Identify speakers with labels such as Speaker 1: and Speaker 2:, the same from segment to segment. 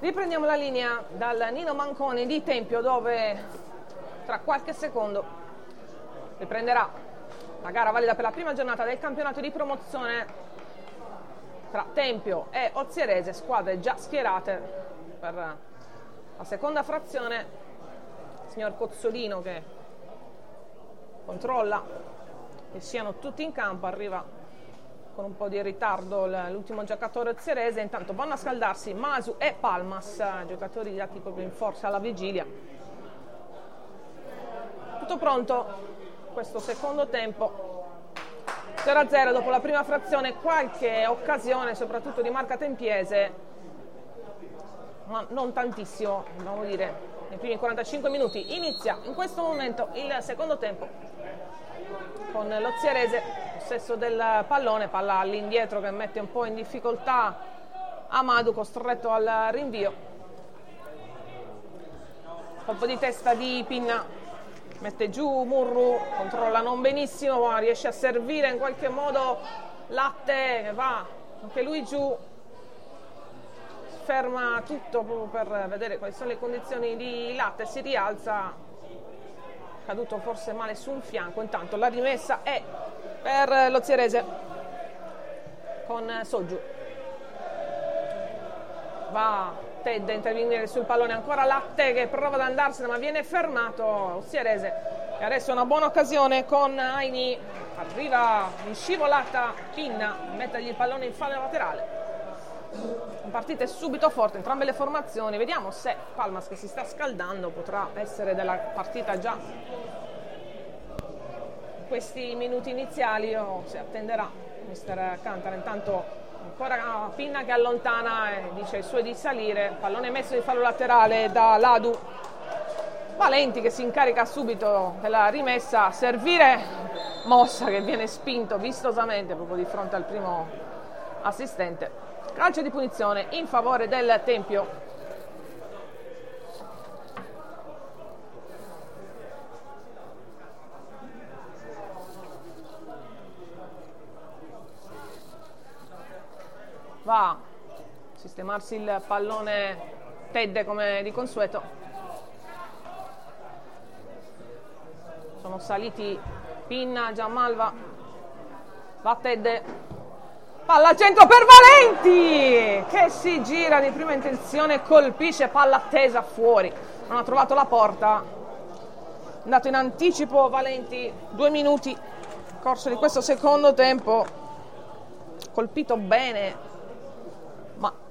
Speaker 1: Riprendiamo la linea dal Nino Manconi di Tempio dove tra qualche secondo riprenderà la gara valida per la prima giornata del campionato di promozione tra Tempio e Ozierese, squadre già schierate per la seconda frazione. Il signor Cozzolino che controlla che siano tutti in campo, arriva con un po' di ritardo l'ultimo giocatore zerese, intanto vanno a scaldarsi Masu e Palmas, giocatori dati proprio in forza alla vigilia. Tutto pronto, questo secondo tempo, 0-0 dopo la prima frazione, qualche occasione soprattutto di Marca Tempiese, ma non tantissimo, dobbiamo dire, nei primi 45 minuti. Inizia in questo momento il secondo tempo con lo Zierese possesso del pallone, palla all'indietro che mette un po' in difficoltà Amadu costretto al rinvio. Colpo di testa di Pinna, mette giù Murru, controlla non benissimo, ma riesce a servire in qualche modo Latte che va anche lui giù, ferma tutto proprio per vedere quali sono le condizioni di Latte, si rialza, caduto forse male su un fianco, intanto la rimessa è per lo Zierese con Soggiu. Va Ted a intervenire sul pallone, ancora Latte che prova ad andarsene ma viene fermato Zierese. E adesso una buona occasione con Aini, arriva in scivolata Pinna, mettergli il pallone in fallo laterale. Partite subito forte, entrambe le formazioni. Vediamo se Palmas che si sta scaldando potrà essere della partita già questi minuti iniziali o se attenderà mister Cantara intanto ancora Pinna che allontana e dice ai suoi di salire. Pallone messo di fallo laterale da Ladu. Valenti che si incarica subito della rimessa. Servire Mossa che viene spinto vistosamente proprio di fronte al primo assistente. Calcio di punizione in favore del Tempio va. A sistemarsi il pallone Tedde come di consueto. Sono saliti Pinna, Giammalva, va Tedde, palla al centro per Valenti che si gira di prima intenzione, colpisce palla attesa fuori, non ha trovato la porta, andato in anticipo Valenti, due minuti, corso di questo secondo tempo, colpito bene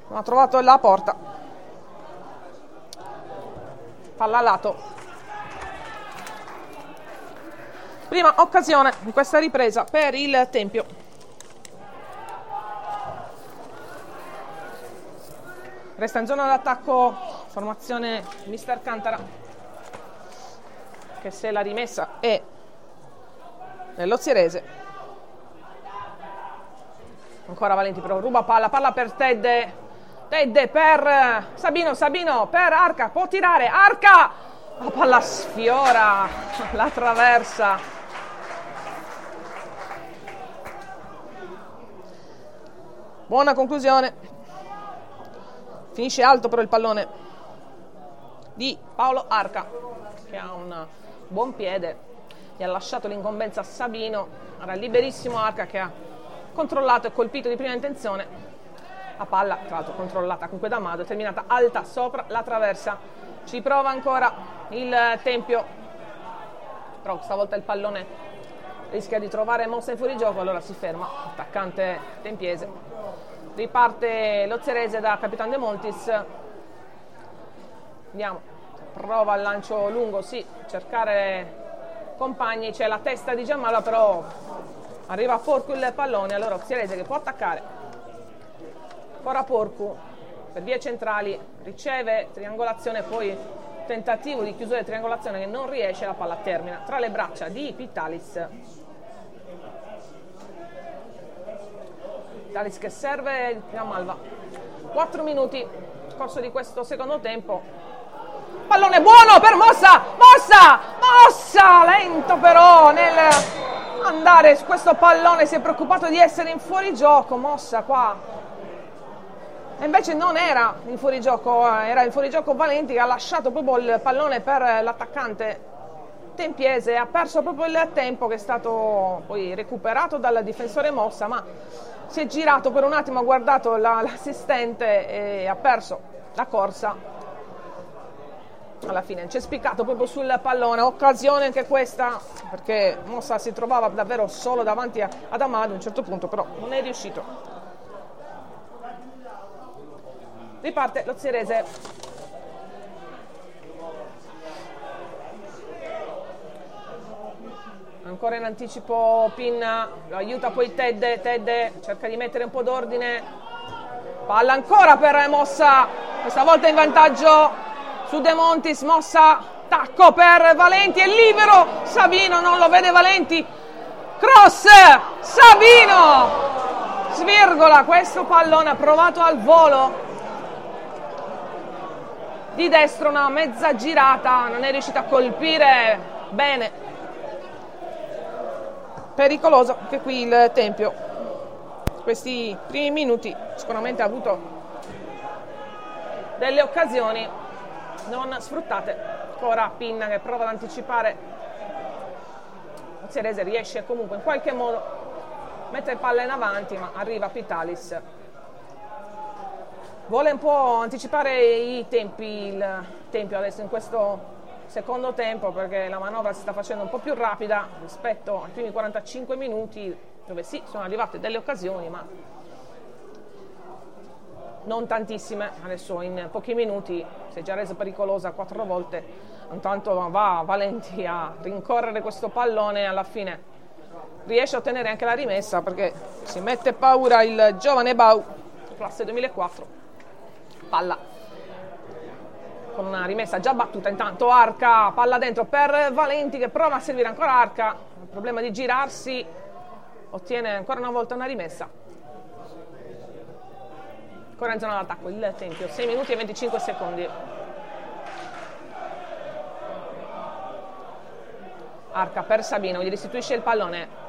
Speaker 1: non ha trovato la porta. Palla a lato. Prima occasione di questa ripresa per il Tempio. Resta in zona d'attacco formazione mister Cantara che se la rimessa è nell'Ozierese ancora Valenti però ruba palla palla per Ted Tedde per Sabino, Sabino per Arca, può tirare, Arca! La palla sfiora la traversa. Buona conclusione. Finisce alto però il pallone di Paolo Arca che ha un buon piede. Gli ha lasciato l'incombenza a Sabino. Era liberissimo Arca che ha controllato e colpito di prima intenzione a palla, tra l'altro controllata comunque da Mado, terminata alta sopra la traversa. Ci prova ancora il Tempio, però stavolta il pallone rischia di trovare mossa in fuorigioco, allora si ferma, attaccante tempiese. Riparte lo Zerese da Capitan De Montis. Andiamo, prova il lancio lungo, sì, cercare compagni, c'è la testa di Giamala, però arriva a porco il pallone, allora Zerese che può attaccare Ora Porcu per vie centrali, riceve triangolazione, poi tentativo di chiusura di triangolazione che non riesce, la palla termina tra le braccia di Pitalis. Pitalis che serve la Malva. 4 minuti corso di questo secondo tempo. Pallone buono per Mossa! Mossa! Mossa! Lento però nel andare su questo pallone, si è preoccupato di essere in fuorigioco. Mossa qua e invece non era in fuorigioco, era in fuorigioco Valenti che ha lasciato proprio il pallone per l'attaccante tempiese ha perso proprio il tempo che è stato poi recuperato dal difensore Mossa, ma si è girato per un attimo, ha guardato la, l'assistente e ha perso la corsa. Alla fine c'è spiccato proprio sul pallone, occasione anche questa perché Mossa si trovava davvero solo davanti ad Amado a un certo punto, però non è riuscito Riparte lo Zierese. Ancora in anticipo Pinna, lo aiuta poi Tedde, Tedde cerca di mettere un po' d'ordine. Palla ancora per Mossa, questa volta in vantaggio su De Montis, Mossa, tacco per Valenti, è libero, Savino non lo vede Valenti, cross, Savino, svirgola questo pallone, ha provato al volo, di destra una mezza girata, non è riuscita a colpire bene. Pericoloso anche qui il Tempio. Questi primi minuti sicuramente ha avuto delle occasioni non sfruttate. Ancora Pinna che prova ad anticipare. Cerese riesce comunque in qualche modo a mettere palla in avanti, ma arriva Pitalis vuole un po' anticipare i tempi, il Tempio adesso in questo secondo tempo perché la manovra si sta facendo un po' più rapida rispetto ai primi 45 minuti dove sì, sono arrivate delle occasioni ma non tantissime, adesso in pochi minuti si è già resa pericolosa quattro volte, intanto va Valenti a rincorrere questo pallone alla fine riesce a ottenere anche la rimessa perché si mette paura il giovane Bau, classe 2004 palla. Con una rimessa già battuta intanto Arca palla dentro per Valenti che prova a servire ancora Arca. Il problema di girarsi ottiene ancora una volta una rimessa. Ancora in zona d'attacco il Tempio 6 minuti e 25 secondi. Arca per Sabino gli restituisce il pallone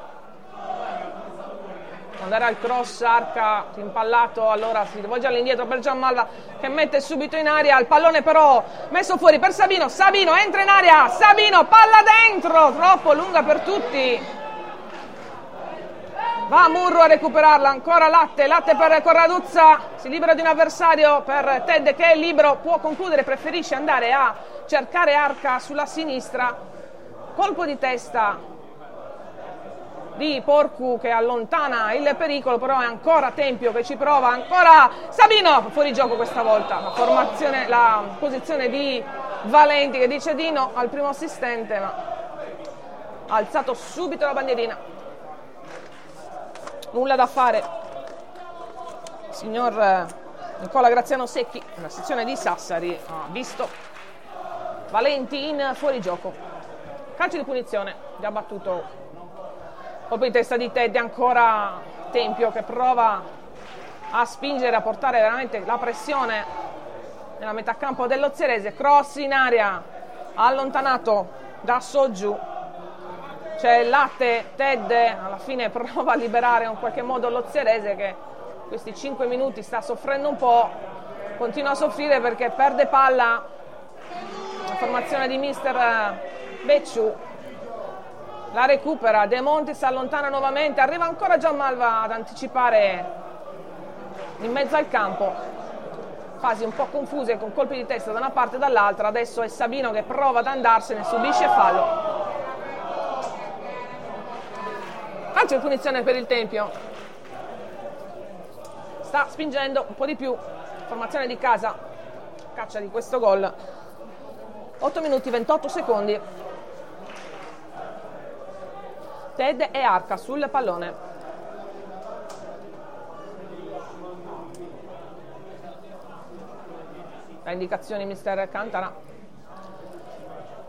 Speaker 1: andare al cross, arca, impallato, allora si rivolge all'indietro per Gianmalva che mette subito in aria, il pallone però messo fuori per Sabino, Sabino entra in aria, Sabino palla dentro, troppo lunga per tutti. Va Murro a recuperarla, ancora Latte, Latte per Corraduzza, si libera di un avversario per Ted che è libero, può concludere, preferisce andare a cercare Arca sulla sinistra, colpo di testa di Porcu che allontana il pericolo, però è ancora Tempio che ci prova, ancora Sabino fuori gioco questa volta, la, la posizione di Valenti che dice di no al primo assistente, ma ha alzato subito la bandierina. Nulla da fare. Signor eh, Nicola Graziano Secchi, nella sezione di Sassari, ha visto Valenti in fuorigioco. Calcio di punizione, già battuto Colpo in testa di Teddy, ancora Tempio che prova a spingere, a portare veramente la pressione nella metà campo dello Zerese. Cross in aria, allontanato da Soggiù. C'è Latte, Ted alla fine prova a liberare in qualche modo lo Zerese che questi 5 minuti sta soffrendo un po', continua a soffrire perché perde palla la formazione di mister Becciu la recupera, De Monti si allontana nuovamente, arriva ancora Gianmalva ad anticipare in mezzo al campo, fasi un po' confuse con colpi di testa da una parte e dall'altra, adesso è Sabino che prova ad andarsene, subisce fallo. Calcio di punizione per il Tempio, sta spingendo un po' di più, formazione di casa, caccia di questo gol, 8 minuti 28 secondi. Ted e Arca sul pallone. da indicazioni mister Cantara.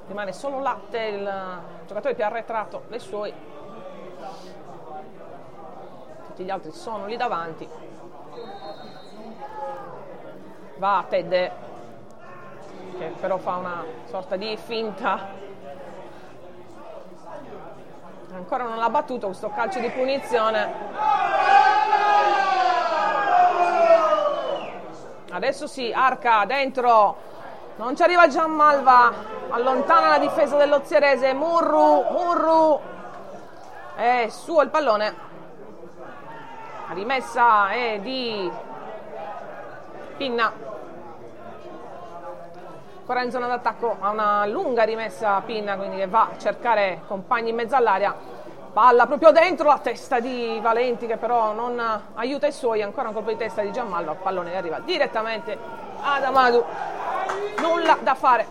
Speaker 1: Rimane solo Latte il giocatore più arretrato dei suoi tutti gli altri sono lì davanti. Va Ted che però fa una sorta di finta ancora non l'ha battuto questo calcio di punizione. Adesso sì Arca dentro. Non ci arriva Gianmalva allontana la difesa dell'Ozierese Murru Murru. È suo il pallone. La rimessa è di Pinna ancora in zona d'attacco ha una lunga rimessa Pinna quindi che va a cercare compagni in mezzo all'aria palla proprio dentro la testa di Valenti che però non aiuta i suoi ancora un colpo di testa di Gianmalva pallone che arriva direttamente ad Amadu. Nulla da fare.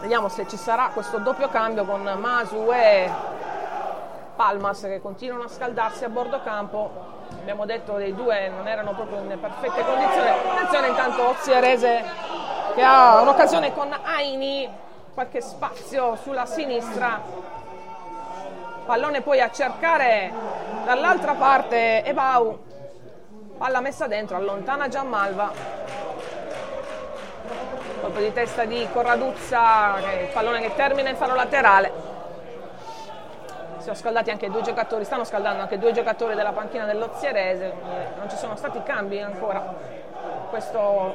Speaker 1: Vediamo se ci sarà questo doppio cambio con Masu e Palmas che continuano a scaldarsi a bordo campo abbiamo detto dei due non erano proprio in perfette condizioni. Attenzione intanto Ozierese che ha un'occasione con Aini qualche spazio sulla sinistra. Pallone poi a cercare dall'altra parte Ebau palla messa dentro allontana Gianmalva colpo di testa di Corraduzza il pallone che termina in fallo laterale sono scaldati anche due giocatori, stanno scaldando anche due giocatori della panchina dell'Ozierese, non ci sono stati cambi ancora. Questo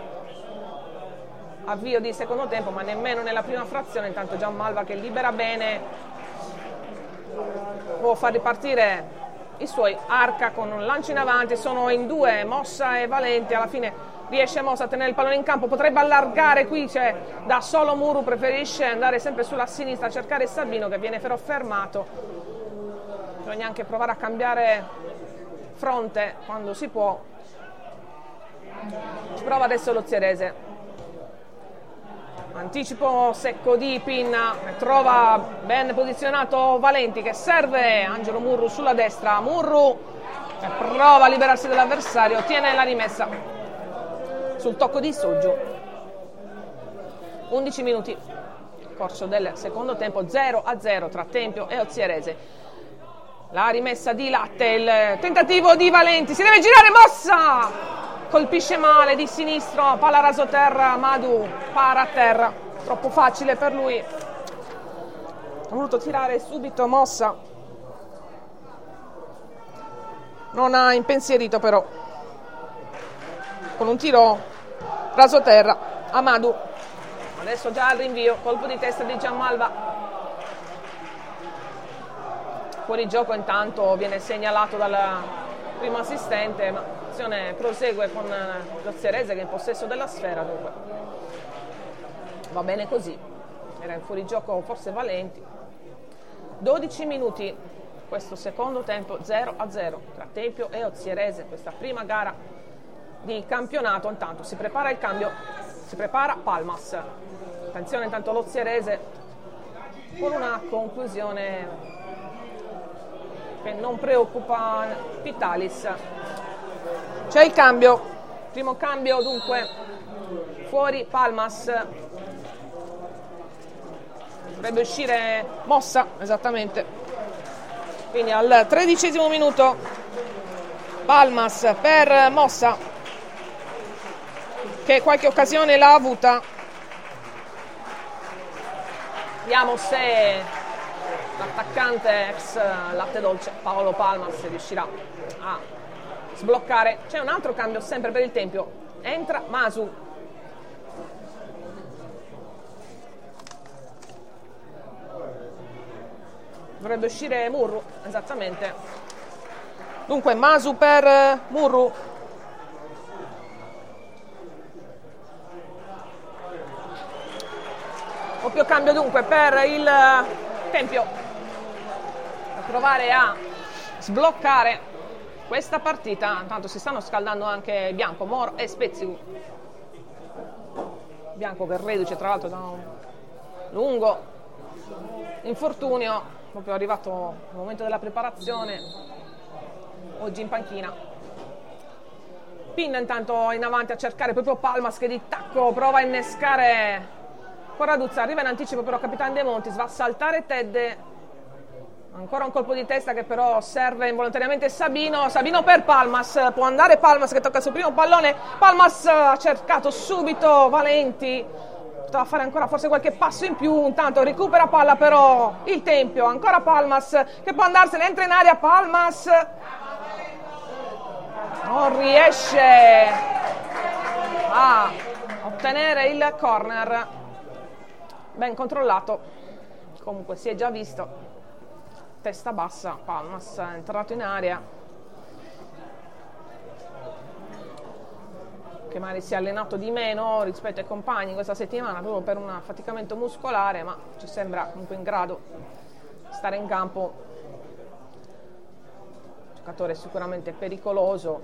Speaker 1: avvio di secondo tempo, ma nemmeno nella prima frazione, intanto Gianmalva che libera bene può far ripartire i suoi arca con un lancio in avanti, sono in due, Mossa e Valenti, alla fine riesce Mossa a tenere il pallone in campo, potrebbe allargare qui, cioè da solo Muru preferisce andare sempre sulla sinistra a cercare Sabino che viene però fermato bisogna anche provare a cambiare fronte quando si può. Ci prova adesso lo Zierese. Anticipo secco di Pinna, trova ben posizionato Valenti che serve Angelo Murru sulla destra. Murru prova a liberarsi dall'avversario, tiene la rimessa sul tocco di Soggio. 11 minuti, corso del secondo tempo 0 a 0 tra Tempio e Ozierese la rimessa di Latte, il tentativo di Valenti, si deve girare, mossa! Colpisce male di sinistro, palla raso terra, Madu para a terra, troppo facile per lui. Ha voluto tirare subito, mossa. Non ha impensierito però. Con un tiro raso terra, Amadu. Adesso già al rinvio, colpo di testa di Gianmalva Fuori gioco intanto viene segnalato dal primo assistente, ma l'azione prosegue con lo Zerese che è in possesso della sfera, dunque va bene così. Era in fuorigioco forse Valenti. 12 minuti questo secondo tempo 0 a 0 tra Tempio e Ozierese, questa prima gara di campionato. Intanto si prepara il cambio, si prepara Palmas. Attenzione intanto l'Ozierese con una conclusione che non preoccupa Pitalis. C'è il cambio, primo cambio dunque, fuori Palmas, dovrebbe uscire Mossa, esattamente. Quindi al tredicesimo minuto Palmas per Mossa, che qualche occasione l'ha avuta. Vediamo se l'attaccante ex latte dolce Paolo Palmas riuscirà a sbloccare. C'è un altro cambio sempre per il Tempio. Entra Masu. Dovrebbe uscire Murru, esattamente. Dunque Masu per Murru. Doppio cambio dunque per il Tempio provare a sbloccare questa partita. Intanto si stanno scaldando anche Bianco, Moro e Spezziu. Bianco che reduce tra l'altro da un lungo infortunio, proprio arrivato il momento della preparazione, oggi in panchina. Pinna intanto in avanti a cercare proprio Palmas che di tacco prova a innescare Corraduzza, arriva in anticipo però Capitan De Montis, va a saltare Ted, ancora un colpo di testa che però serve involontariamente Sabino, Sabino per Palmas, può andare Palmas che tocca il suo primo pallone, Palmas ha cercato subito Valenti, poteva fare ancora forse qualche passo in più, intanto recupera palla però il Tempio, ancora Palmas che può andarsene, entra in aria Palmas. Non riesce a ottenere il corner. Ben controllato. Comunque si è già visto testa bassa Palmas è entrato in aria che magari si è allenato di meno rispetto ai compagni questa settimana proprio per un affaticamento muscolare ma ci sembra comunque in grado di stare in campo giocatore sicuramente pericoloso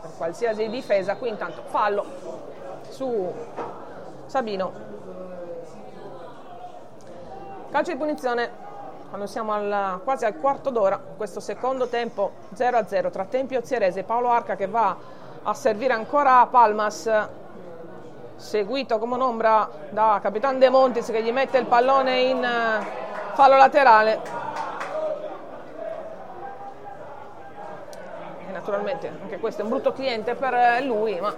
Speaker 1: per qualsiasi difesa. Qui intanto fallo su Sabino. Calcio di punizione quando siamo al, quasi al quarto d'ora, questo secondo tempo 0-0 tra Tempio e Zierese. Paolo Arca che va a servire ancora Palmas, seguito come un'ombra da Capitan De Montis che gli mette il pallone in eh, fallo laterale. naturalmente anche questo è un brutto cliente per eh, lui, ma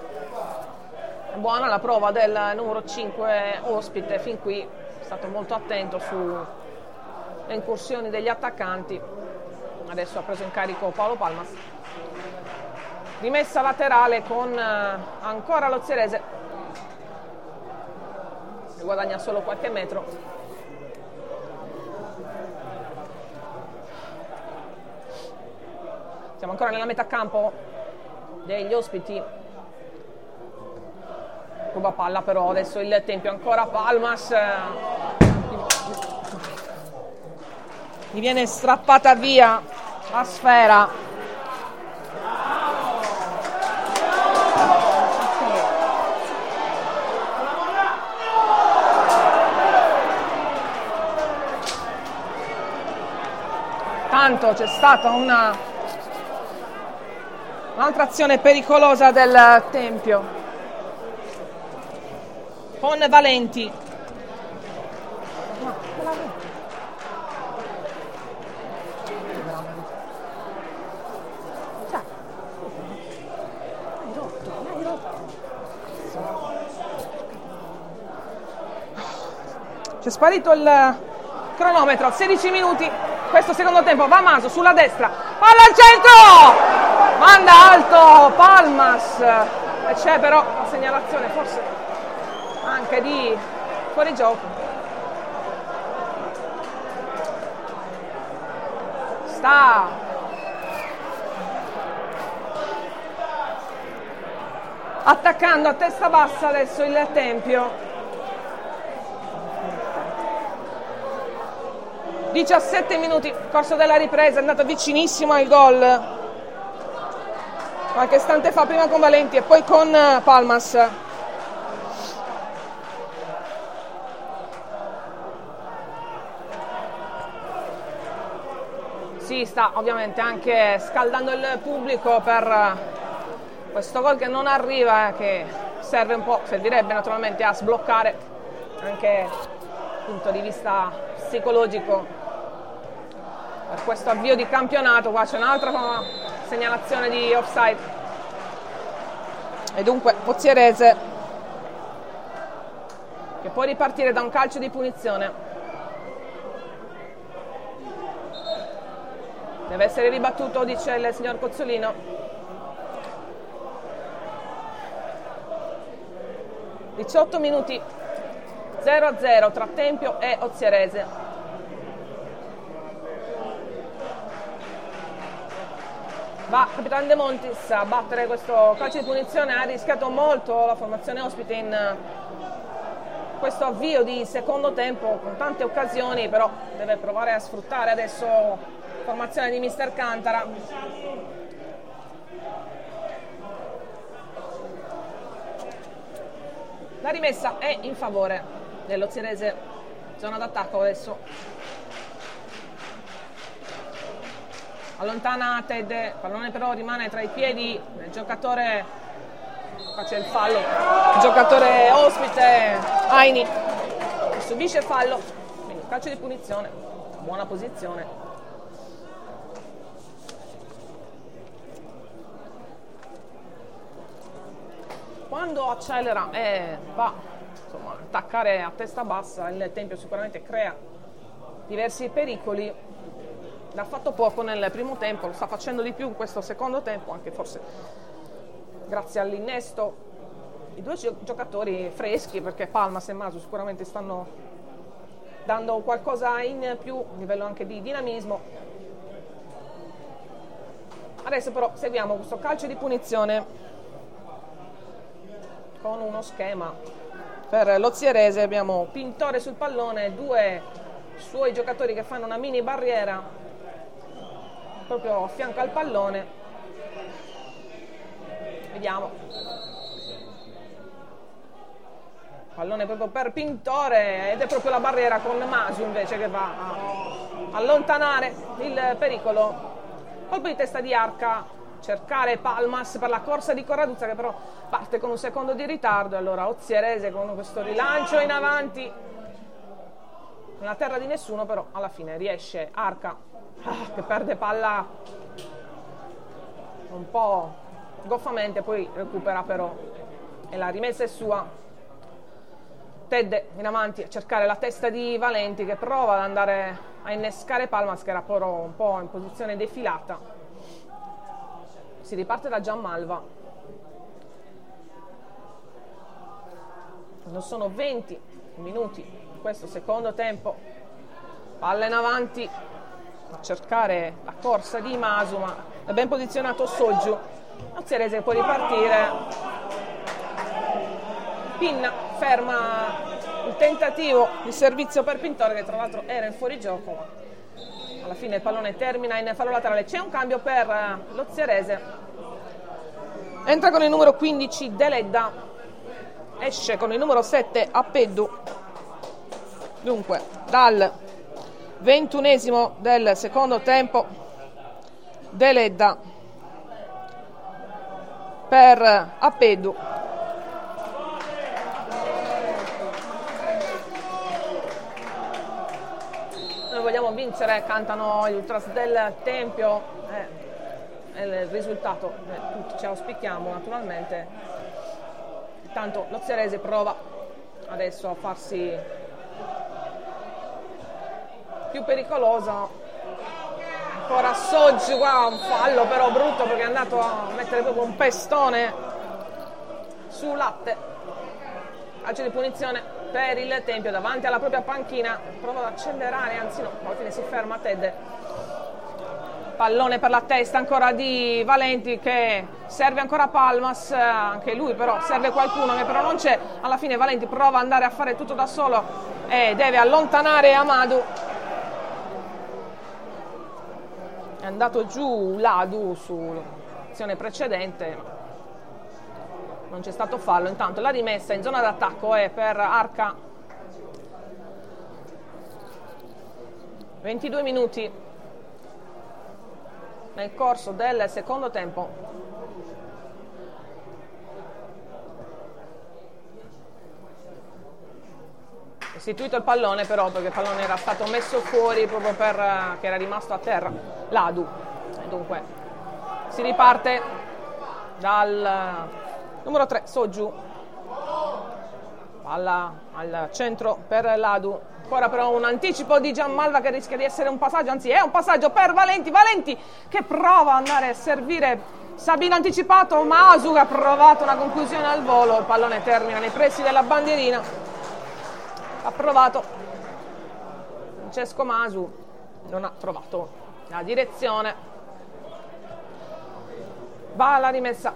Speaker 1: buona la prova del numero 5 ospite, fin qui stato molto attento sulle incursioni degli attaccanti, adesso ha preso in carico Paolo Palmas. Rimessa laterale con eh, ancora lo Zerese, guadagna solo qualche metro. Siamo ancora nella metà campo degli ospiti. Ruba palla però adesso il Tempio ancora Palmas. Gli viene strappata via la sfera. Tanto c'è stata una Un'altra azione pericolosa del Tempio. Con Valenti. C'è sparito il cronometro, 16 minuti, questo secondo tempo, va Maso sulla destra, palla al centro! manda alto Palmas. E c'è però la segnalazione forse anche di fuori gioco sta. Attaccando a testa bassa adesso il Tempio 17 minuti, corso della ripresa, è andato vicinissimo al gol qualche istante fa prima con Valenti e poi con eh, Palmas. Si sta ovviamente anche scaldando il pubblico per eh, questo gol che non arriva, eh, che serve un po', servirebbe naturalmente a sbloccare anche dal punto di vista psicologico per questo avvio di campionato. Qua c'è un'altra segnalazione di offside. E dunque Pozzierese che può ripartire da un calcio di punizione. Deve essere ribattuto, dice il signor Cozzolino. 18 minuti 0-0 tra Tempio e Ozierese. Va Capitano De Montis a battere questo calcio di punizione, ha rischiato molto la formazione ospite in eh, questo avvio di secondo tempo con tante occasioni, però deve provare a sfruttare adesso la formazione di Mister Cantara. La rimessa è in favore dello Zirese, zona d'attacco adesso allontana Ted, pallone però rimane tra i piedi del giocatore, qua c'è il fallo, il giocatore ospite Aini, subisce fallo, quindi calcio di punizione, buona posizione. Quando accelera e va insomma, attaccare a testa bassa, il Tempio sicuramente crea diversi pericoli l'ha fatto poco nel primo tempo, lo sta facendo di più in questo secondo tempo, anche forse grazie all'innesto. I due giocatori freschi, perché Palmas e Masu sicuramente stanno dando qualcosa in più, a livello anche di dinamismo. Adesso però seguiamo questo calcio di punizione con uno schema per l'Ozierese. Abbiamo Pintore sul pallone, due suoi giocatori che fanno una mini barriera proprio a fianco al pallone. Vediamo. Pallone proprio per Pintore ed è proprio la barriera con Masu invece che va a allontanare il pericolo. Colpo di testa di Arca. Cercare Palmas per la corsa di Corraduzza che però parte con un secondo di ritardo. Allora Ozierese con questo rilancio in avanti. Nella terra di nessuno però alla fine riesce Arca ah, che perde palla un po' goffamente, poi recupera però e la rimessa è sua. Ted in avanti a cercare la testa di Valenti che prova ad andare a innescare Palmas che era però un po' in posizione defilata. Si riparte da Gianmalva. Non sono 20 minuti questo secondo tempo. Palla in avanti cercare la corsa di Masuma, è ben posizionato Soggiu, Nazierese può ripartire, Pinna ferma il tentativo di servizio per Pintore che tra l'altro era in fuorigioco, alla fine il pallone termina in fallo laterale, c'è un cambio per eh, l'Ozierese, entra con il numero 15 Deledda, esce con il numero 7 Appeddu, dunque dal ventunesimo del secondo tempo Deledda per Appedu noi vogliamo vincere cantano gli ultras del Tempio eh, il risultato eh, tutti lo auspichiamo naturalmente. Intanto lo Zerese prova adesso a farsi più pericolosa ancora Soggi qua un fallo però brutto perché è andato a mettere proprio un pestone su Latte. Calcio di punizione per il Tempio davanti alla propria panchina. Prova ad accelerare anzi no alla fine si ferma Ted pallone per la testa ancora di Valenti che serve ancora Palmas. Anche lui però serve qualcuno che però non c'è. Alla fine Valenti prova ad andare a fare tutto da solo e deve allontanare Amadu è andato giù Ladu sull'azione precedente. Non c'è stato fallo. Intanto la rimessa in zona d'attacco è per Arca. 22 minuti nel corso del secondo tempo istituito il pallone però perché il pallone era stato messo fuori proprio per uh, che era rimasto a terra. l'Adu. Dunque si riparte dal uh, numero 3 Soggiù. Palla al centro per l'Adu. Ancora però un anticipo di Gianmalva che rischia di essere un passaggio anzi è un passaggio per Valenti. Valenti che prova ad andare a servire Sabino anticipato Masu ha provato una conclusione al volo. Il pallone termina nei pressi della bandierina ha provato Francesco Masu non ha trovato la direzione. Va alla rimessa.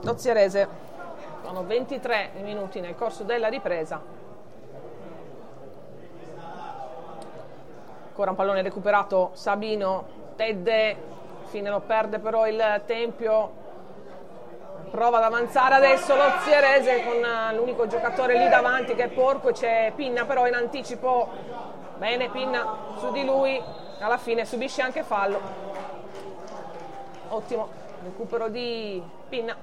Speaker 1: Dozierese sono 23 minuti nel corso della ripresa. Ancora un pallone recuperato. Sabino Tedde fine lo perde però il Tempio prova ad avanzare adesso lo Zierese con eh, l'unico giocatore lì davanti che è Porco c'è Pinna però in anticipo bene Pinna su di lui alla fine subisce anche fallo. Ottimo recupero di Pinna.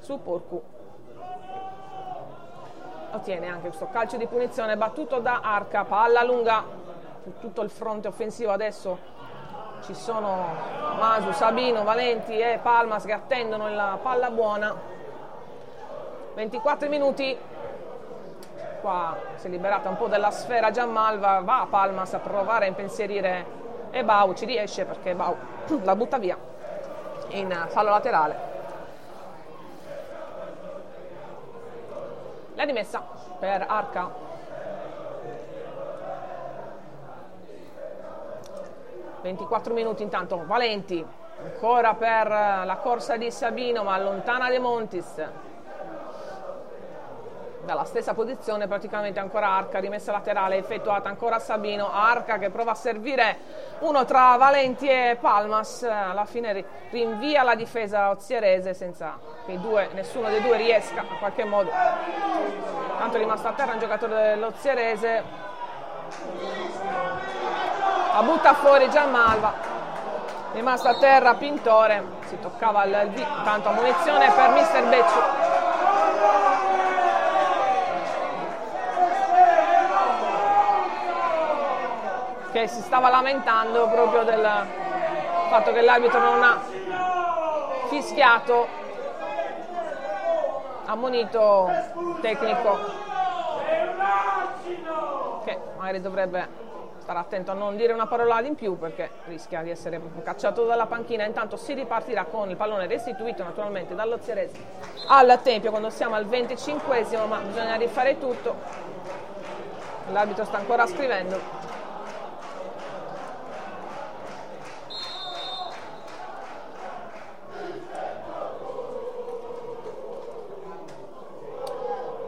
Speaker 1: Su Porcu. Ottiene anche questo calcio di punizione battuto da Arca palla lunga su tutto il fronte offensivo adesso ci sono Masu, Sabino, Valenti e Palmas che attendono la palla buona. 24 minuti. Qua si è liberata un po' della sfera Giammalva. Va Palmas a provare a impensierire e Bau ci riesce perché Bau la butta via in fallo laterale. La rimessa per Arca 24 minuti intanto Valenti ancora per la corsa di Sabino ma allontana De Montis. Dalla stessa posizione praticamente ancora Arca rimessa laterale effettuata ancora Sabino. Arca che prova a servire uno tra Valenti e Palmas. Alla fine rinvia la difesa ozierese senza che due, nessuno dei due riesca in qualche modo. Tanto è rimasto a terra un giocatore dell'ozierese la butta fuori Gianmalva rimasto a terra Pintore. Si toccava il D tanto munizione per mister Becciu che si stava lamentando proprio del fatto che l'arbitro non ha fischiato ammonito tecnico che magari dovrebbe stare attento a non dire una parola in più perché rischia di essere cacciato dalla panchina. Intanto si ripartirà con il pallone restituito naturalmente dall'Ozierese al Tempio quando siamo al 25 ma bisogna rifare tutto. L'arbitro sta ancora scrivendo.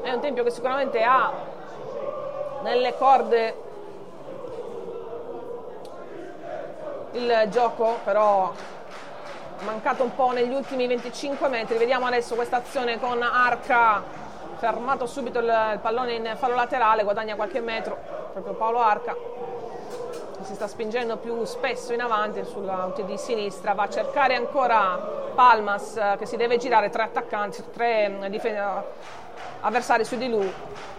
Speaker 1: È un tempio che sicuramente ha nelle corde il gioco, però mancato un po' negli ultimi 25 metri. Vediamo adesso questa azione con Arca, fermato subito il pallone in fallo laterale, guadagna qualche metro, proprio Paolo Arca si sta spingendo più spesso in avanti sulla di sinistra, va a cercare ancora Palmas che si deve girare tre attaccanti, tre difensori avversari su di lui.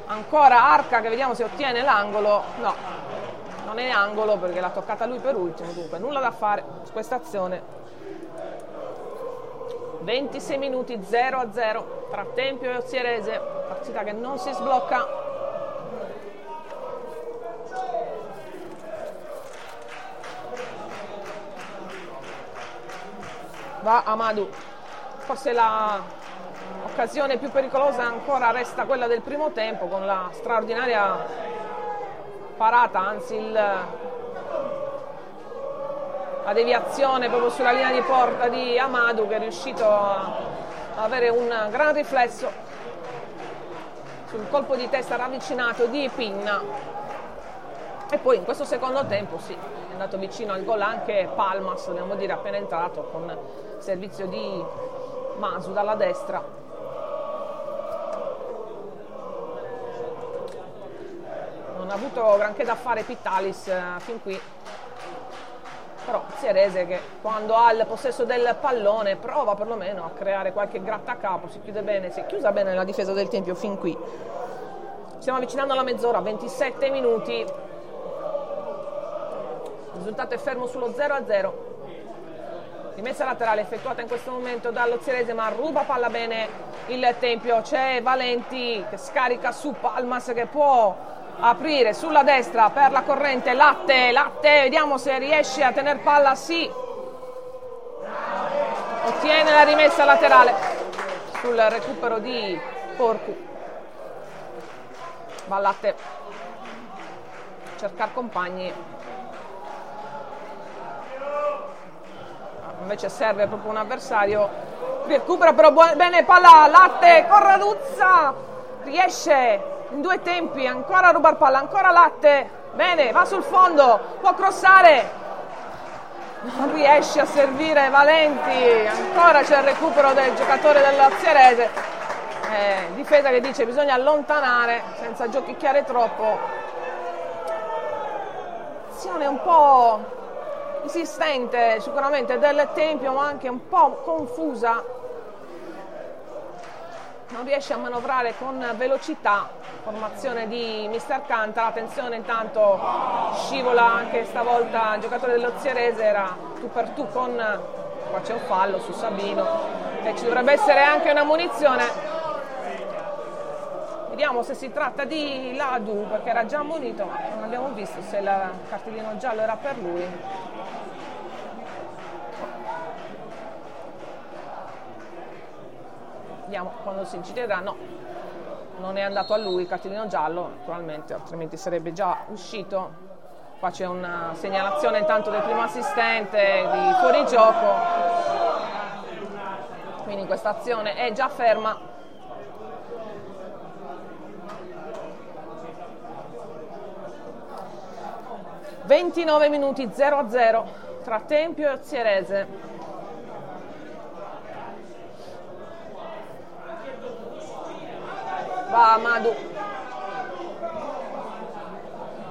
Speaker 1: Ancora Arca che vediamo se ottiene l'angolo. No, non è angolo perché l'ha toccata lui per ultimo. Dunque, nulla da fare su questa azione. 26 minuti 0 a 0 tra Tempio e Ozierese, partita che non si sblocca. Va Amadu, forse la L'occasione più pericolosa ancora resta quella del primo tempo con la straordinaria parata, anzi il, la deviazione proprio sulla linea di porta di Amadu che è riuscito a avere un gran riflesso sul colpo di testa ravvicinato di Pinna. E poi in questo secondo tempo sì, è andato vicino al gol anche Palmas, dobbiamo dire appena entrato con servizio di Masu dalla destra ha avuto granché da fare Pittalis eh, fin qui però Sierese che quando ha il possesso del pallone prova perlomeno a creare qualche grattacapo, si chiude bene, si è chiusa bene la difesa del Tempio fin qui. Stiamo avvicinando alla mezz'ora, 27 minuti. Il risultato è fermo sullo 0-0. Rimessa laterale effettuata in questo momento dallo Zierese, ma ruba palla bene il Tempio. C'è Valenti che scarica su Palmas che può aprire sulla destra per la corrente Latte, Latte, vediamo se riesce a tenere palla, sì, ottiene la rimessa laterale sul recupero di Porcu, va Latte, cercare compagni, invece serve proprio un avversario, recupera però bene palla, Latte, Corraduzza, riesce in due tempi, ancora rubar palla, ancora latte, bene, va sul fondo, può crossare, non riesce a servire Valenti, ancora c'è il recupero del giocatore dell'Azierese, eh, difesa che dice bisogna allontanare senza giochicchiare troppo, azione un po' insistente sicuramente del Tempio ma anche un po' confusa non riesce a manovrare con velocità formazione di Mister Canta. Attenzione intanto scivola anche stavolta il giocatore dello Zierese era tu per tu con qua c'è un fallo su Sabino e ci dovrebbe essere anche una munizione. Vediamo se si tratta di Ladu perché era già ammonito ma non abbiamo visto se il cartellino giallo era per lui vediamo quando si inciderà no non è andato a lui il cartellino giallo naturalmente altrimenti sarebbe già uscito. Qua c'è una segnalazione intanto del primo assistente di fuorigioco. Quindi questa azione è già ferma. 29 minuti 0 a 0 tra Tempio e Ozierese. Va Madu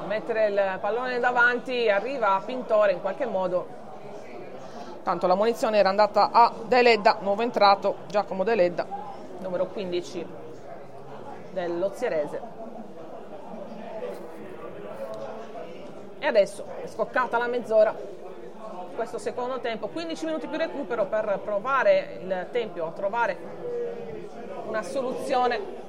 Speaker 1: a mettere il pallone davanti, arriva Pintore in qualche modo. Tanto la munizione era andata a Deledda, nuovo entrato Giacomo Deledda, numero 15 dell'Ozierese. E adesso è scoccata la mezz'ora, questo secondo tempo, 15 minuti più recupero per provare il Tempio a trovare una soluzione.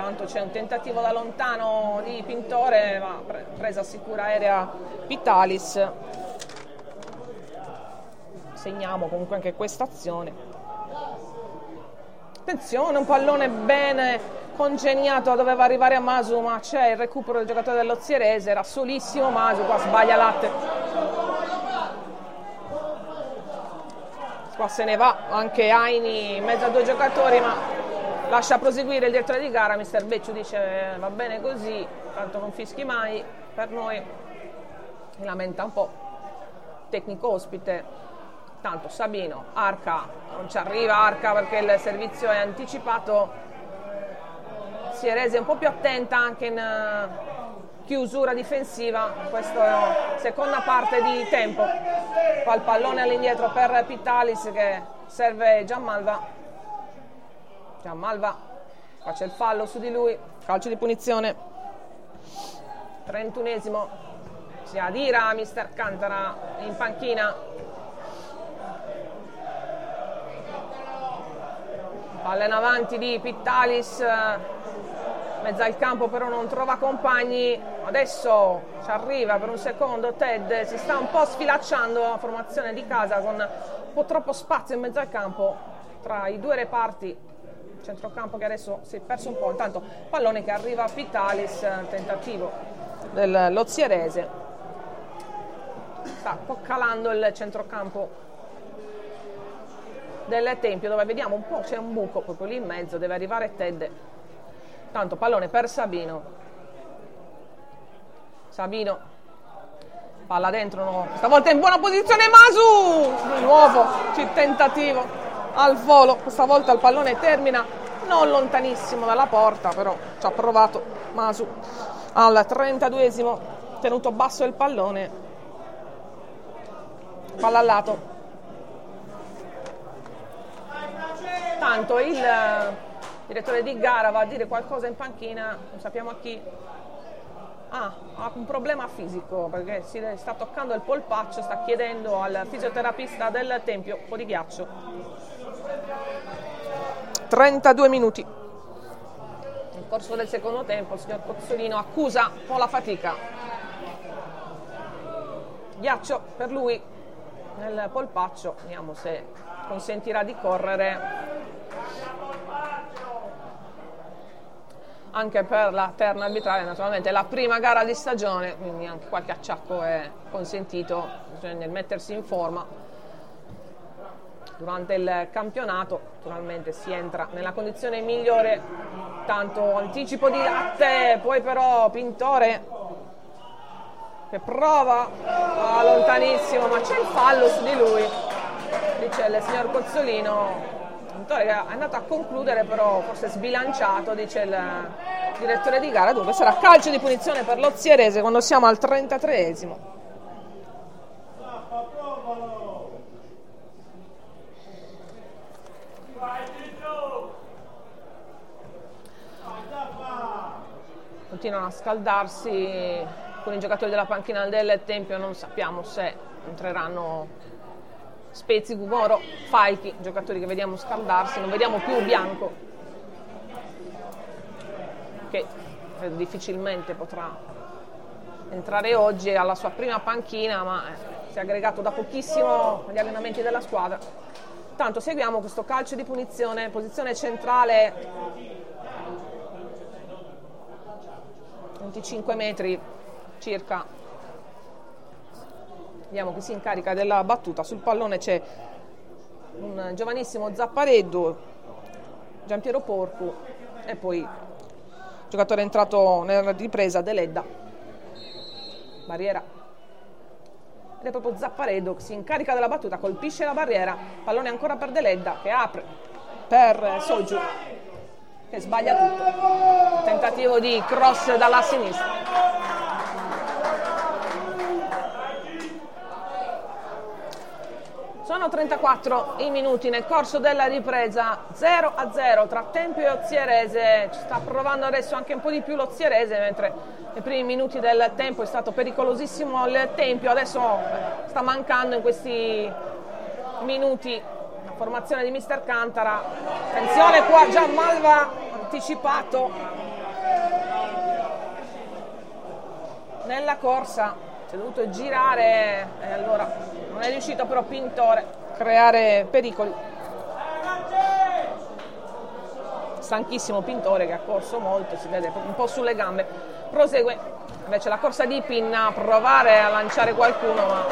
Speaker 1: Tanto c'è un tentativo da lontano di Pintore, ma presa sicura aerea Vitalis. Segniamo comunque anche questa azione. Attenzione, un pallone bene congegnato doveva arrivare a Masu ma c'è il recupero del giocatore dell'Ozierese era solissimo Masu qua sbaglia latte qua se ne va anche Aini in mezzo a due giocatori ma lascia proseguire il direttore di gara mister Becciu dice va bene così tanto non fischi mai per noi lamenta un po' tecnico ospite tanto Sabino Arca non ci arriva Arca perché il servizio è anticipato si è resa un po' più attenta anche in uh, chiusura difensiva questa seconda parte di tempo. Qua il pallone all'indietro per Pitalis che serve Gianmalva. Gianmalva, qua c'è il fallo su di lui, calcio di punizione. 31esimo, si adira mister Cantara in panchina. Palla in avanti di Pitalis mezzo al campo però non trova compagni adesso ci arriva per un secondo Ted si sta un po' sfilacciando la formazione di casa con un po' troppo spazio in mezzo al campo tra i due reparti centrocampo che adesso si è perso un po' intanto pallone che arriva a Pitalis tentativo dell'Ozierese sta un po' calando il centrocampo del Tempio dove vediamo un po' c'è un buco proprio lì in mezzo deve arrivare Ted Tanto pallone per Sabino. Sabino. Palla dentro, no. stavolta in buona posizione Masu! Di nuovo, il tentativo al volo. Questa volta il pallone termina non lontanissimo dalla porta, però ci ha provato Masu al 32esimo, tenuto basso il pallone. Palla al lato. Tanto il direttore di gara va a dire qualcosa in panchina, non sappiamo a chi. Ah, ha un problema fisico perché si sta toccando il polpaccio, sta chiedendo al fisioterapista del Tempio un po' di ghiaccio. 32 minuti. Nel corso del secondo tempo il signor Cozzolino accusa un po' la fatica. Ghiaccio per lui nel polpaccio, vediamo se consentirà di correre anche per la terna arbitrale, naturalmente è la prima gara di stagione, quindi anche qualche acciacco è consentito nel mettersi in forma. Durante il campionato naturalmente si entra nella condizione migliore, tanto anticipo di latte, poi però Pintore che prova ah, lontanissimo, ma c'è il fallo su di lui, dice il signor Cozzolino, Vittoria che è andato a concludere però forse sbilanciato dice il direttore di gara. Dunque sarà calcio di punizione per lo Zierese quando siamo al 33esimo continuano a scaldarsi con i giocatori della panchina del Tempio non sappiamo se entreranno Spezzi, Gumoro, Faichi, giocatori che vediamo scaldarsi, non vediamo più Bianco che difficilmente potrà entrare oggi alla sua prima panchina ma si è aggregato da pochissimo agli allenamenti della squadra. Intanto seguiamo questo calcio di punizione, posizione centrale 25 metri circa. Vediamo chi si incarica della battuta. Sul pallone c'è un giovanissimo Zappareddo, Giampiero Porcu e poi giocatore entrato nella ripresa Deledda. Barriera ed è proprio Zapparedo che si incarica della battuta, colpisce la barriera, pallone ancora per Deledda che apre per Soju che sbaglia tutto. Tentativo di cross dalla sinistra. Sono 34 i minuti nel corso della ripresa 0 a 0 tra Tempio e Ozierese. Ci sta provando adesso anche un po' di più l'Ozierese, mentre nei primi minuti del tempo è stato pericolosissimo il Tempio. Adesso sta mancando in questi minuti formazione di Mister Cantara. Attenzione qua, Gian Malva anticipato. Nella corsa si è dovuto girare e allora non è riuscito però Pintore a creare pericoli. Stanchissimo Pintore che ha corso molto si vede un po' sulle gambe. Prosegue invece la corsa di Pinna provare a lanciare qualcuno ma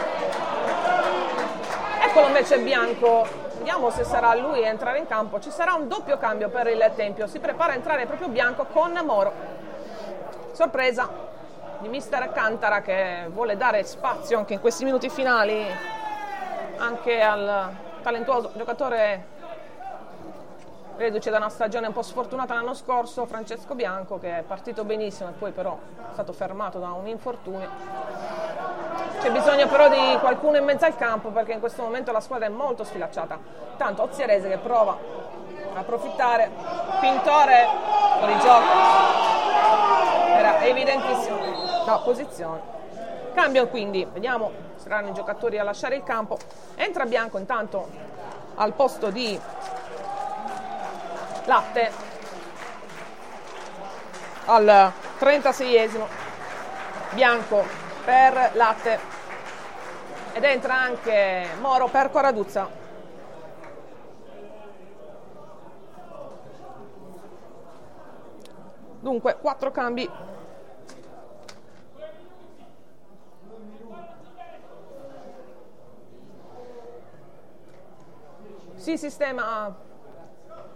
Speaker 1: eccolo invece Bianco vediamo se sarà lui a entrare in campo. Ci sarà un doppio cambio per il Tempio. Si prepara a entrare proprio Bianco con Moro. Sorpresa di mister Cantara che vuole dare spazio anche in questi minuti finali anche al talentuoso giocatore reduce da una stagione un po' sfortunata l'anno scorso, Francesco Bianco che è partito benissimo e poi però è stato fermato da un infortunio. C'è bisogno però di qualcuno in mezzo al campo perché in questo momento la squadra è molto sfilacciata. Tanto Ozierese che prova a approfittare, Pintore fuori gioco, era evidentissimo la posizione. Cambio quindi, vediamo, saranno i giocatori a lasciare il campo. Entra Bianco intanto al posto di Latte al 36esimo. Bianco per Latte. Ed entra anche Moro per Coraduzza. Dunque, quattro cambi. Si sistema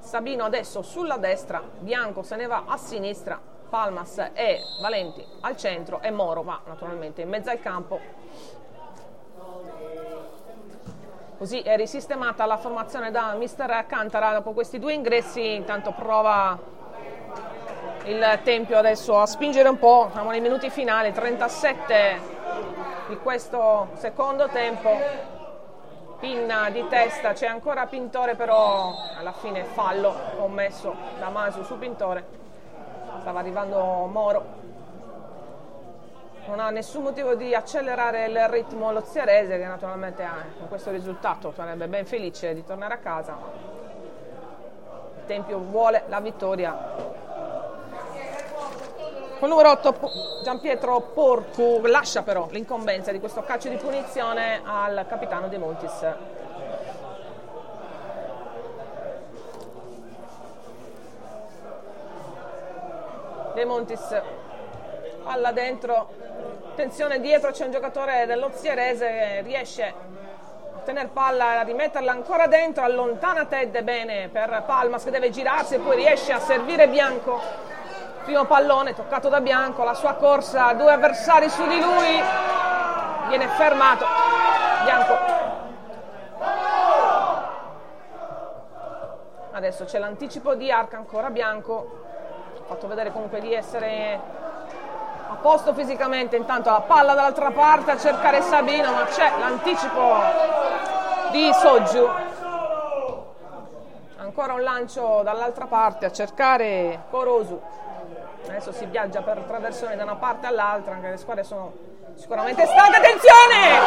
Speaker 1: Sabino adesso sulla destra, Bianco se ne va a sinistra, Palmas e Valenti al centro e Moro va naturalmente in mezzo al campo. Così è risistemata la formazione da mister Cantara dopo questi due ingressi, intanto prova il Tempio adesso a spingere un po', siamo nei minuti finali, 37 di questo secondo tempo. Pinna di testa, c'è ancora Pintore però alla fine fallo commesso da Masu su Pintore, stava arrivando Moro, non ha nessun motivo di accelerare il ritmo lo Zierese che naturalmente con questo risultato sarebbe ben felice di tornare a casa, il Tempio vuole la vittoria. Con numero 8 Giampietro Porcu lascia però l'incombenza di questo calcio di punizione al capitano De Montis. De Montis. Palla dentro, attenzione dietro c'è un giocatore dell'Ozierese che riesce a tenere palla, a rimetterla ancora dentro, allontana Ted bene per Palmas che deve girarsi e poi riesce a servire Bianco. Primo pallone toccato da Bianco, la sua corsa, due avversari su di lui, viene fermato. Bianco. Adesso c'è l'anticipo di Arca, ancora Bianco, fatto vedere comunque di essere a posto fisicamente, intanto la palla dall'altra parte a cercare Sabino, ma c'è l'anticipo di Soggiu. Ancora un lancio dall'altra parte a cercare Corosu Adesso si viaggia per traversone da una parte all'altra, anche le squadre sono sicuramente stanche. Attenzione!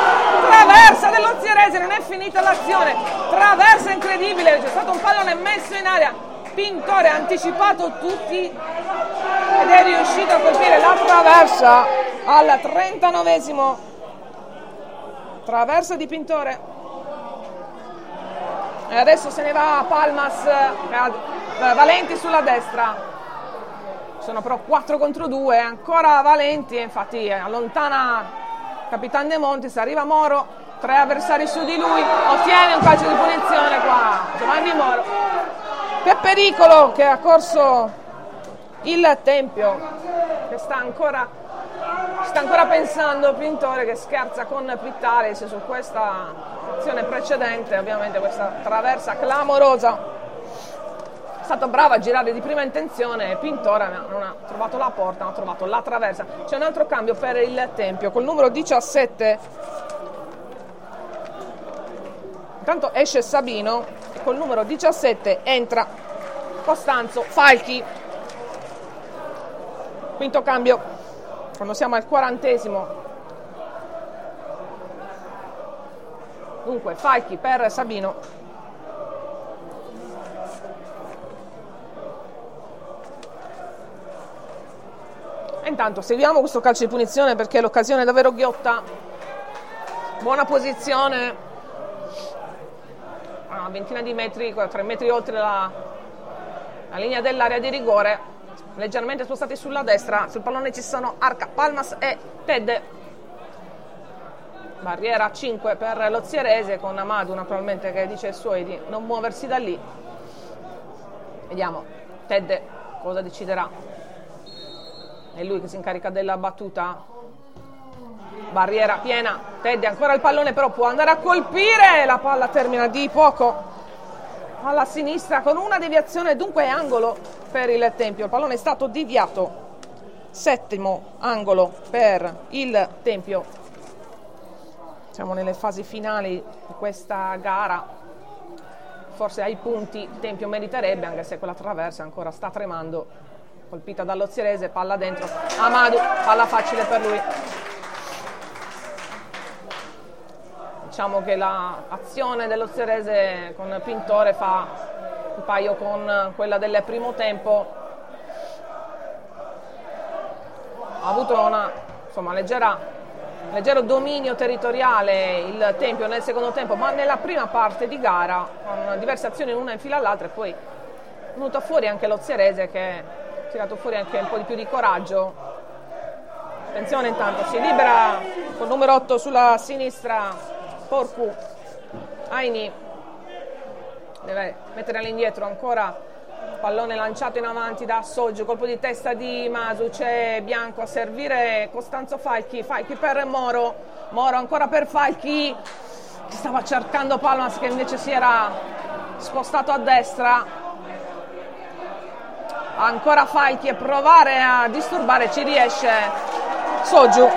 Speaker 1: Traversa dell'Ozierese, non è finita l'azione. Traversa incredibile, c'è stato un pallone messo in aria. Pintore ha anticipato tutti ed è riuscito a colpire la traversa al 39esimo. Traversa di Pintore. E adesso se ne va Palmas, Valenti sulla destra sono però 4 contro 2, ancora Valenti, infatti allontana Capitan De Montis, arriva Moro, tre avversari su di lui, ottiene un calcio di punizione qua, Giovanni Moro. Che pericolo che ha corso il Tempio, che sta ancora, sta ancora pensando Pintore che scherza con Pittalis su questa azione precedente, ovviamente questa traversa clamorosa è stato bravo a girare di prima intenzione, Pintore non ha trovato la porta, non ha trovato la traversa. C'è un altro cambio per il Tempio, col numero 17 intanto esce Sabino e col numero 17 entra Costanzo Falchi. Quinto cambio, quando siamo al quarantesimo. Dunque Falchi per Sabino E intanto seguiamo questo calcio di punizione perché l'occasione è davvero ghiotta. Buona posizione. A una ventina di metri, tre metri oltre la, la linea dell'area di rigore. Leggermente spostati sulla destra. Sul pallone ci sono Arca, Palmas e Ted. Barriera 5 per lo Zierese con Amadu naturalmente che dice ai suoi di non muoversi da lì. Vediamo Ted cosa deciderà è lui che si incarica della battuta barriera piena Teddy ancora il pallone però può andare a colpire la palla termina di poco alla sinistra con una deviazione dunque angolo per il Tempio. Il pallone è stato deviato. Settimo angolo per il Tempio. Siamo nelle fasi finali di questa gara. Forse ai punti Tempio meriterebbe anche se quella traversa ancora sta tremando. Colpita dallo Zierese, palla dentro, Amadu, palla facile per lui. Diciamo che l'azione dello Zierese con Pintore fa un paio con quella del primo tempo. Ha avuto una insomma, leggera, leggero dominio territoriale il Tempio nel secondo tempo, ma nella prima parte di gara, con diverse azioni una in fila all'altra, e poi è venuto fuori anche lo Zierese che tirato fuori anche un po' di più di coraggio. Attenzione intanto, si libera con numero 8 sulla sinistra Porcu. Aini deve mettere all'indietro ancora pallone lanciato in avanti da Soggio, colpo di testa di Masu, c'è Bianco a servire Costanzo Falchi, Falchi per Moro, Moro ancora per Falchi, stava cercando Palmas che invece si era spostato a destra, ancora Falchi e provare a disturbare ci riesce Soju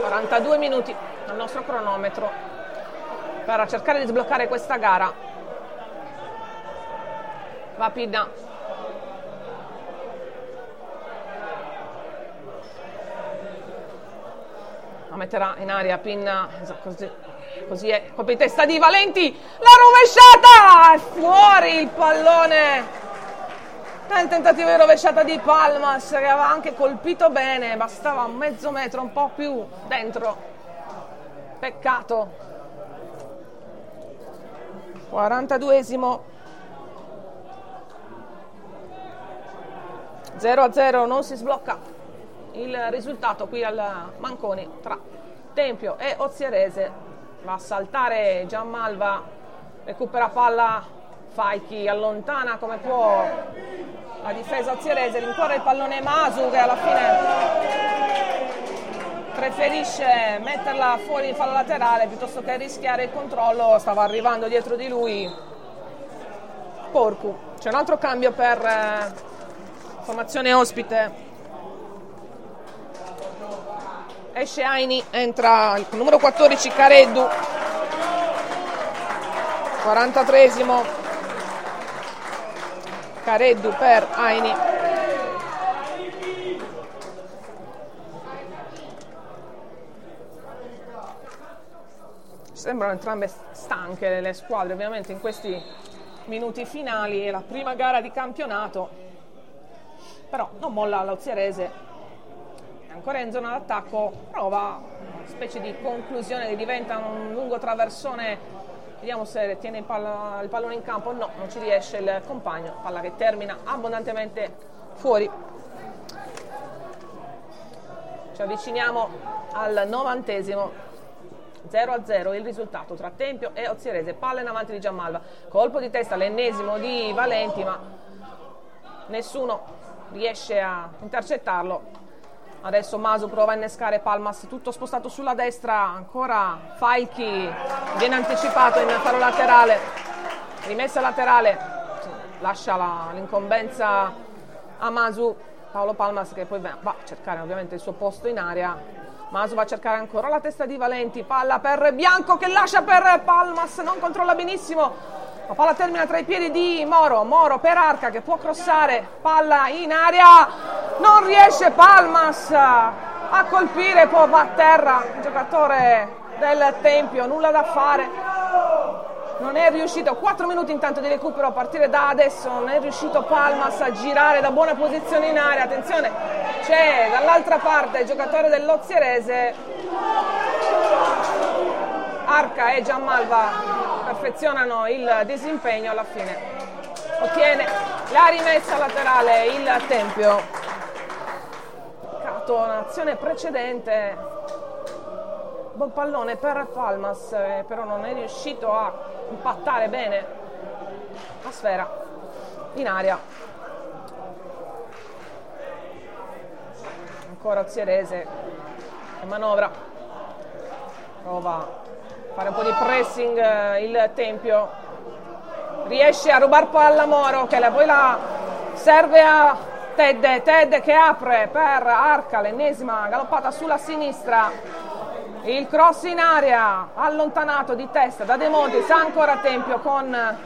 Speaker 1: 42 minuti al nostro cronometro per cercare di sbloccare questa gara Pinna la metterà in aria Pinna. Così, così è. Colpo di testa di Valenti. La rovesciata! È fuori il pallone. Il tentativo di rovesciata di Palmas che aveva anche colpito bene, bastava mezzo metro, un po' più dentro. Peccato. 42esimo. 0 a 0, non si sblocca il risultato qui al Manconi tra Tempio e Ozierese. Va a saltare Gianmalva, recupera palla Faichi, allontana come può la difesa Ozierese, rincorre il pallone Masu che alla fine preferisce metterla fuori in fallo laterale piuttosto che rischiare il controllo, stava arrivando dietro di lui Porcu. C'è un altro cambio per eh, Formazione ospite. Esce Aini, entra il numero 14 Careddu. 43 Careddu per Aini. Sembrano entrambe stanche le squadre ovviamente in questi minuti finali e la prima gara di campionato però non molla ancora in zona d'attacco, prova una specie di conclusione che diventa un lungo traversone, vediamo se tiene il, palla, il pallone in campo, no, non ci riesce il compagno, palla che termina abbondantemente fuori. Ci avviciniamo al novantesimo 0 a 0 il risultato tra Tempio e Ozierese. Palla in avanti di Giammalva. Colpo di testa, l'ennesimo di Valenti, ma nessuno riesce a intercettarlo. Adesso Masu prova a innescare Palmas, tutto spostato sulla destra, ancora Falchi viene anticipato in faro laterale, rimessa laterale, lascia la, l'incombenza a Masu, Paolo Palmas che poi va a cercare ovviamente il suo posto in aria, Masu va a cercare ancora la testa di Valenti, palla per Bianco che lascia per Palmas, non controlla benissimo. La palla termina tra i piedi di Moro, Moro per Arca che può crossare, palla in aria, non riesce Palmas a colpire, poi va a terra. Il giocatore del Tempio, nulla da fare. Non è riuscito, 4 minuti intanto di recupero a partire da adesso, non è riuscito Palmas a girare da buona posizione in area, attenzione, c'è dall'altra parte il giocatore dell'Ozierese, Arca e Giammalva perfezionano il disimpegno alla fine, ottiene la rimessa laterale il Tempio, peccato, un'azione precedente. Buon pallone per Palmas, eh, però non è riuscito a impattare bene la sfera in aria. Ancora Zierese manovra, prova fare un po' di pressing eh, il Tempio, riesce a rubare palla Moro che poi la serve a Ted, Ted che apre per Arca, l'ennesima galoppata sulla sinistra il cross in aria, allontanato di testa da De Montis, ancora Tempio con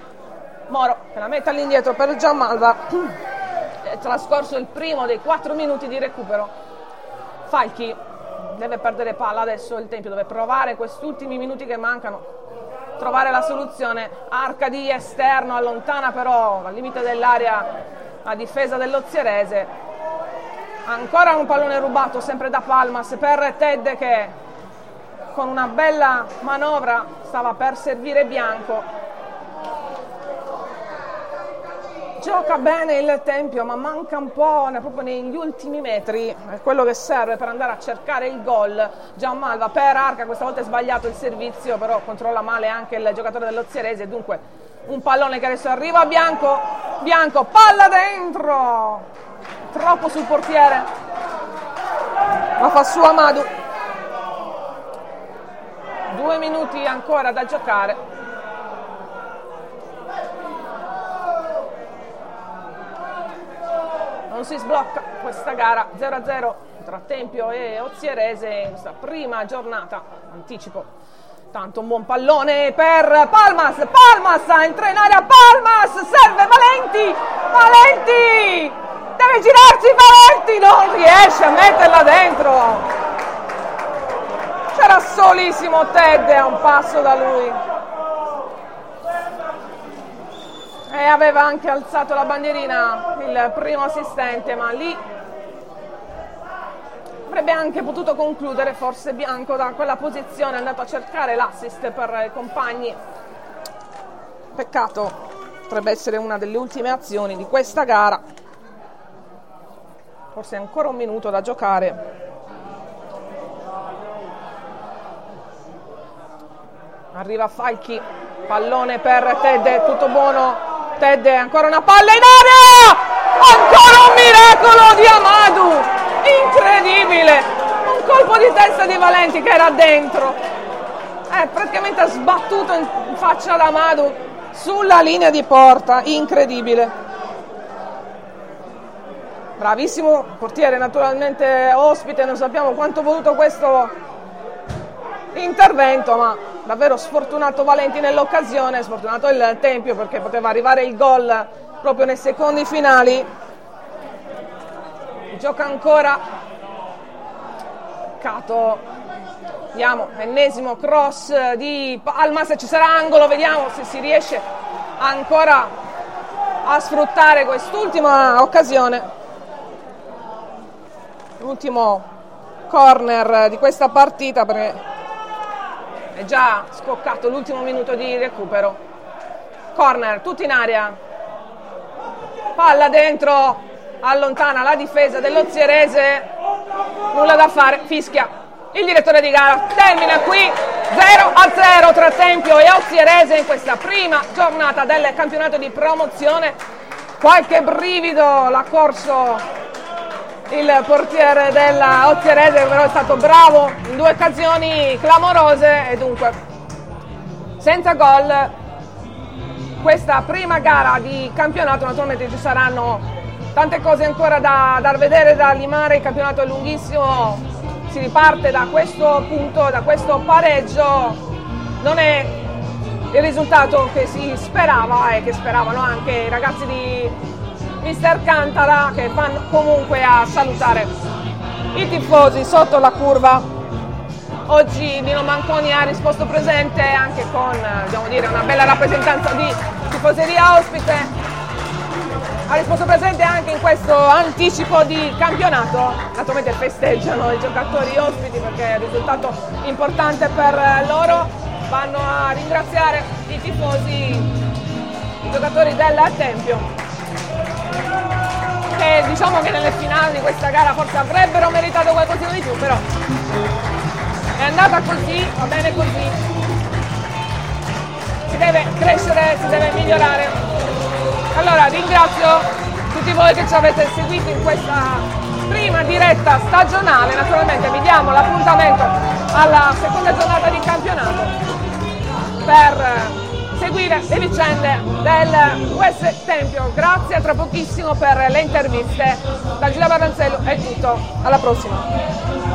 Speaker 1: Moro che la mette all'indietro per Gianmalva. È trascorso il primo dei quattro minuti di recupero. Falchi deve perdere palla adesso, il Tempio deve provare questi ultimi minuti che mancano, trovare la soluzione. Arca di esterno, allontana però al limite dell'area la difesa dell'Ozierese. Ancora un pallone rubato sempre da Palmas per Ted che con una bella manovra stava per servire Bianco. Gioca bene il Tempio, ma manca un po' proprio negli ultimi metri, è quello che serve per andare a cercare il gol. Gianmalva per Arca, questa volta è sbagliato il servizio, però controlla male anche il giocatore dell'Ozierese, dunque un pallone che adesso arriva a Bianco, Bianco, palla dentro, troppo sul portiere, la fa su Amadu. Due minuti ancora da giocare. Non si sblocca questa gara 0-0 tra Tempio e Ozierese in questa prima giornata. Anticipo. Tanto un buon pallone per Palmas. Palmas entra in area. Palmas serve Valenti. Valenti deve girarsi Valenti. Non riesce a metterla dentro c'era solissimo Ted a un passo da lui e aveva anche alzato la bandierina il primo assistente ma lì avrebbe anche potuto concludere forse Bianco da quella posizione è andato a cercare l'assist per i compagni. Peccato potrebbe essere una delle ultime azioni di questa gara. Forse ancora un minuto da giocare. Arriva Falchi, pallone per Ted, tutto buono. Ted, ancora una palla in aria! Ancora un miracolo di Amadu! Incredibile! Un colpo di testa di Valenti che era dentro. Eh, praticamente ha sbattuto in faccia ad Amadu sulla linea di porta. Incredibile. Bravissimo portiere, naturalmente ospite, non sappiamo quanto voluto questo intervento, ma davvero sfortunato Valenti nell'occasione, sfortunato il Tempio perché poteva arrivare il gol proprio nei secondi finali. Gioca ancora Cato, Vediamo, ennesimo cross di Palma, se ci sarà angolo, vediamo se si riesce ancora a sfruttare quest'ultima occasione. L'ultimo corner di questa partita perché è già scoccato l'ultimo minuto di recupero. Corner, tutti in aria. Palla dentro, allontana la difesa dell'Ozierese. Nulla da fare, fischia il direttore di gara termina qui 0 a 0 tra Tempio e Ozierese in questa prima giornata del campionato di promozione qualche brivido l'ha corso il portiere della Ozierese però è stato bravo in due occasioni clamorose e dunque senza gol questa prima gara di campionato naturalmente ci saranno tante cose ancora da, da vedere da limare. Il campionato è lunghissimo si riparte da questo punto, da questo pareggio, non è il risultato che si sperava e che speravano anche i ragazzi di Mister Cantara che vanno comunque a salutare i tifosi sotto la curva. Oggi Nino Manconi ha risposto presente anche con dire, una bella rappresentanza di tifoseria ospite ha risposto presente anche in questo anticipo di campionato. Naturalmente festeggiano i giocatori ospiti perché è un risultato importante per loro. Vanno a ringraziare i tifosi, i giocatori del Tempio. Che diciamo che nelle finali di questa gara forse avrebbero meritato qualcosa di più, però è andata così, va bene così. Si deve crescere, si deve migliorare allora ringrazio tutti voi che ci avete seguito in questa prima diretta stagionale, naturalmente vi diamo l'appuntamento alla seconda giornata di campionato per seguire le vicende del US Tempio. Grazie tra pochissimo per le interviste. Da Giulia Baranzello è tutto, alla prossima.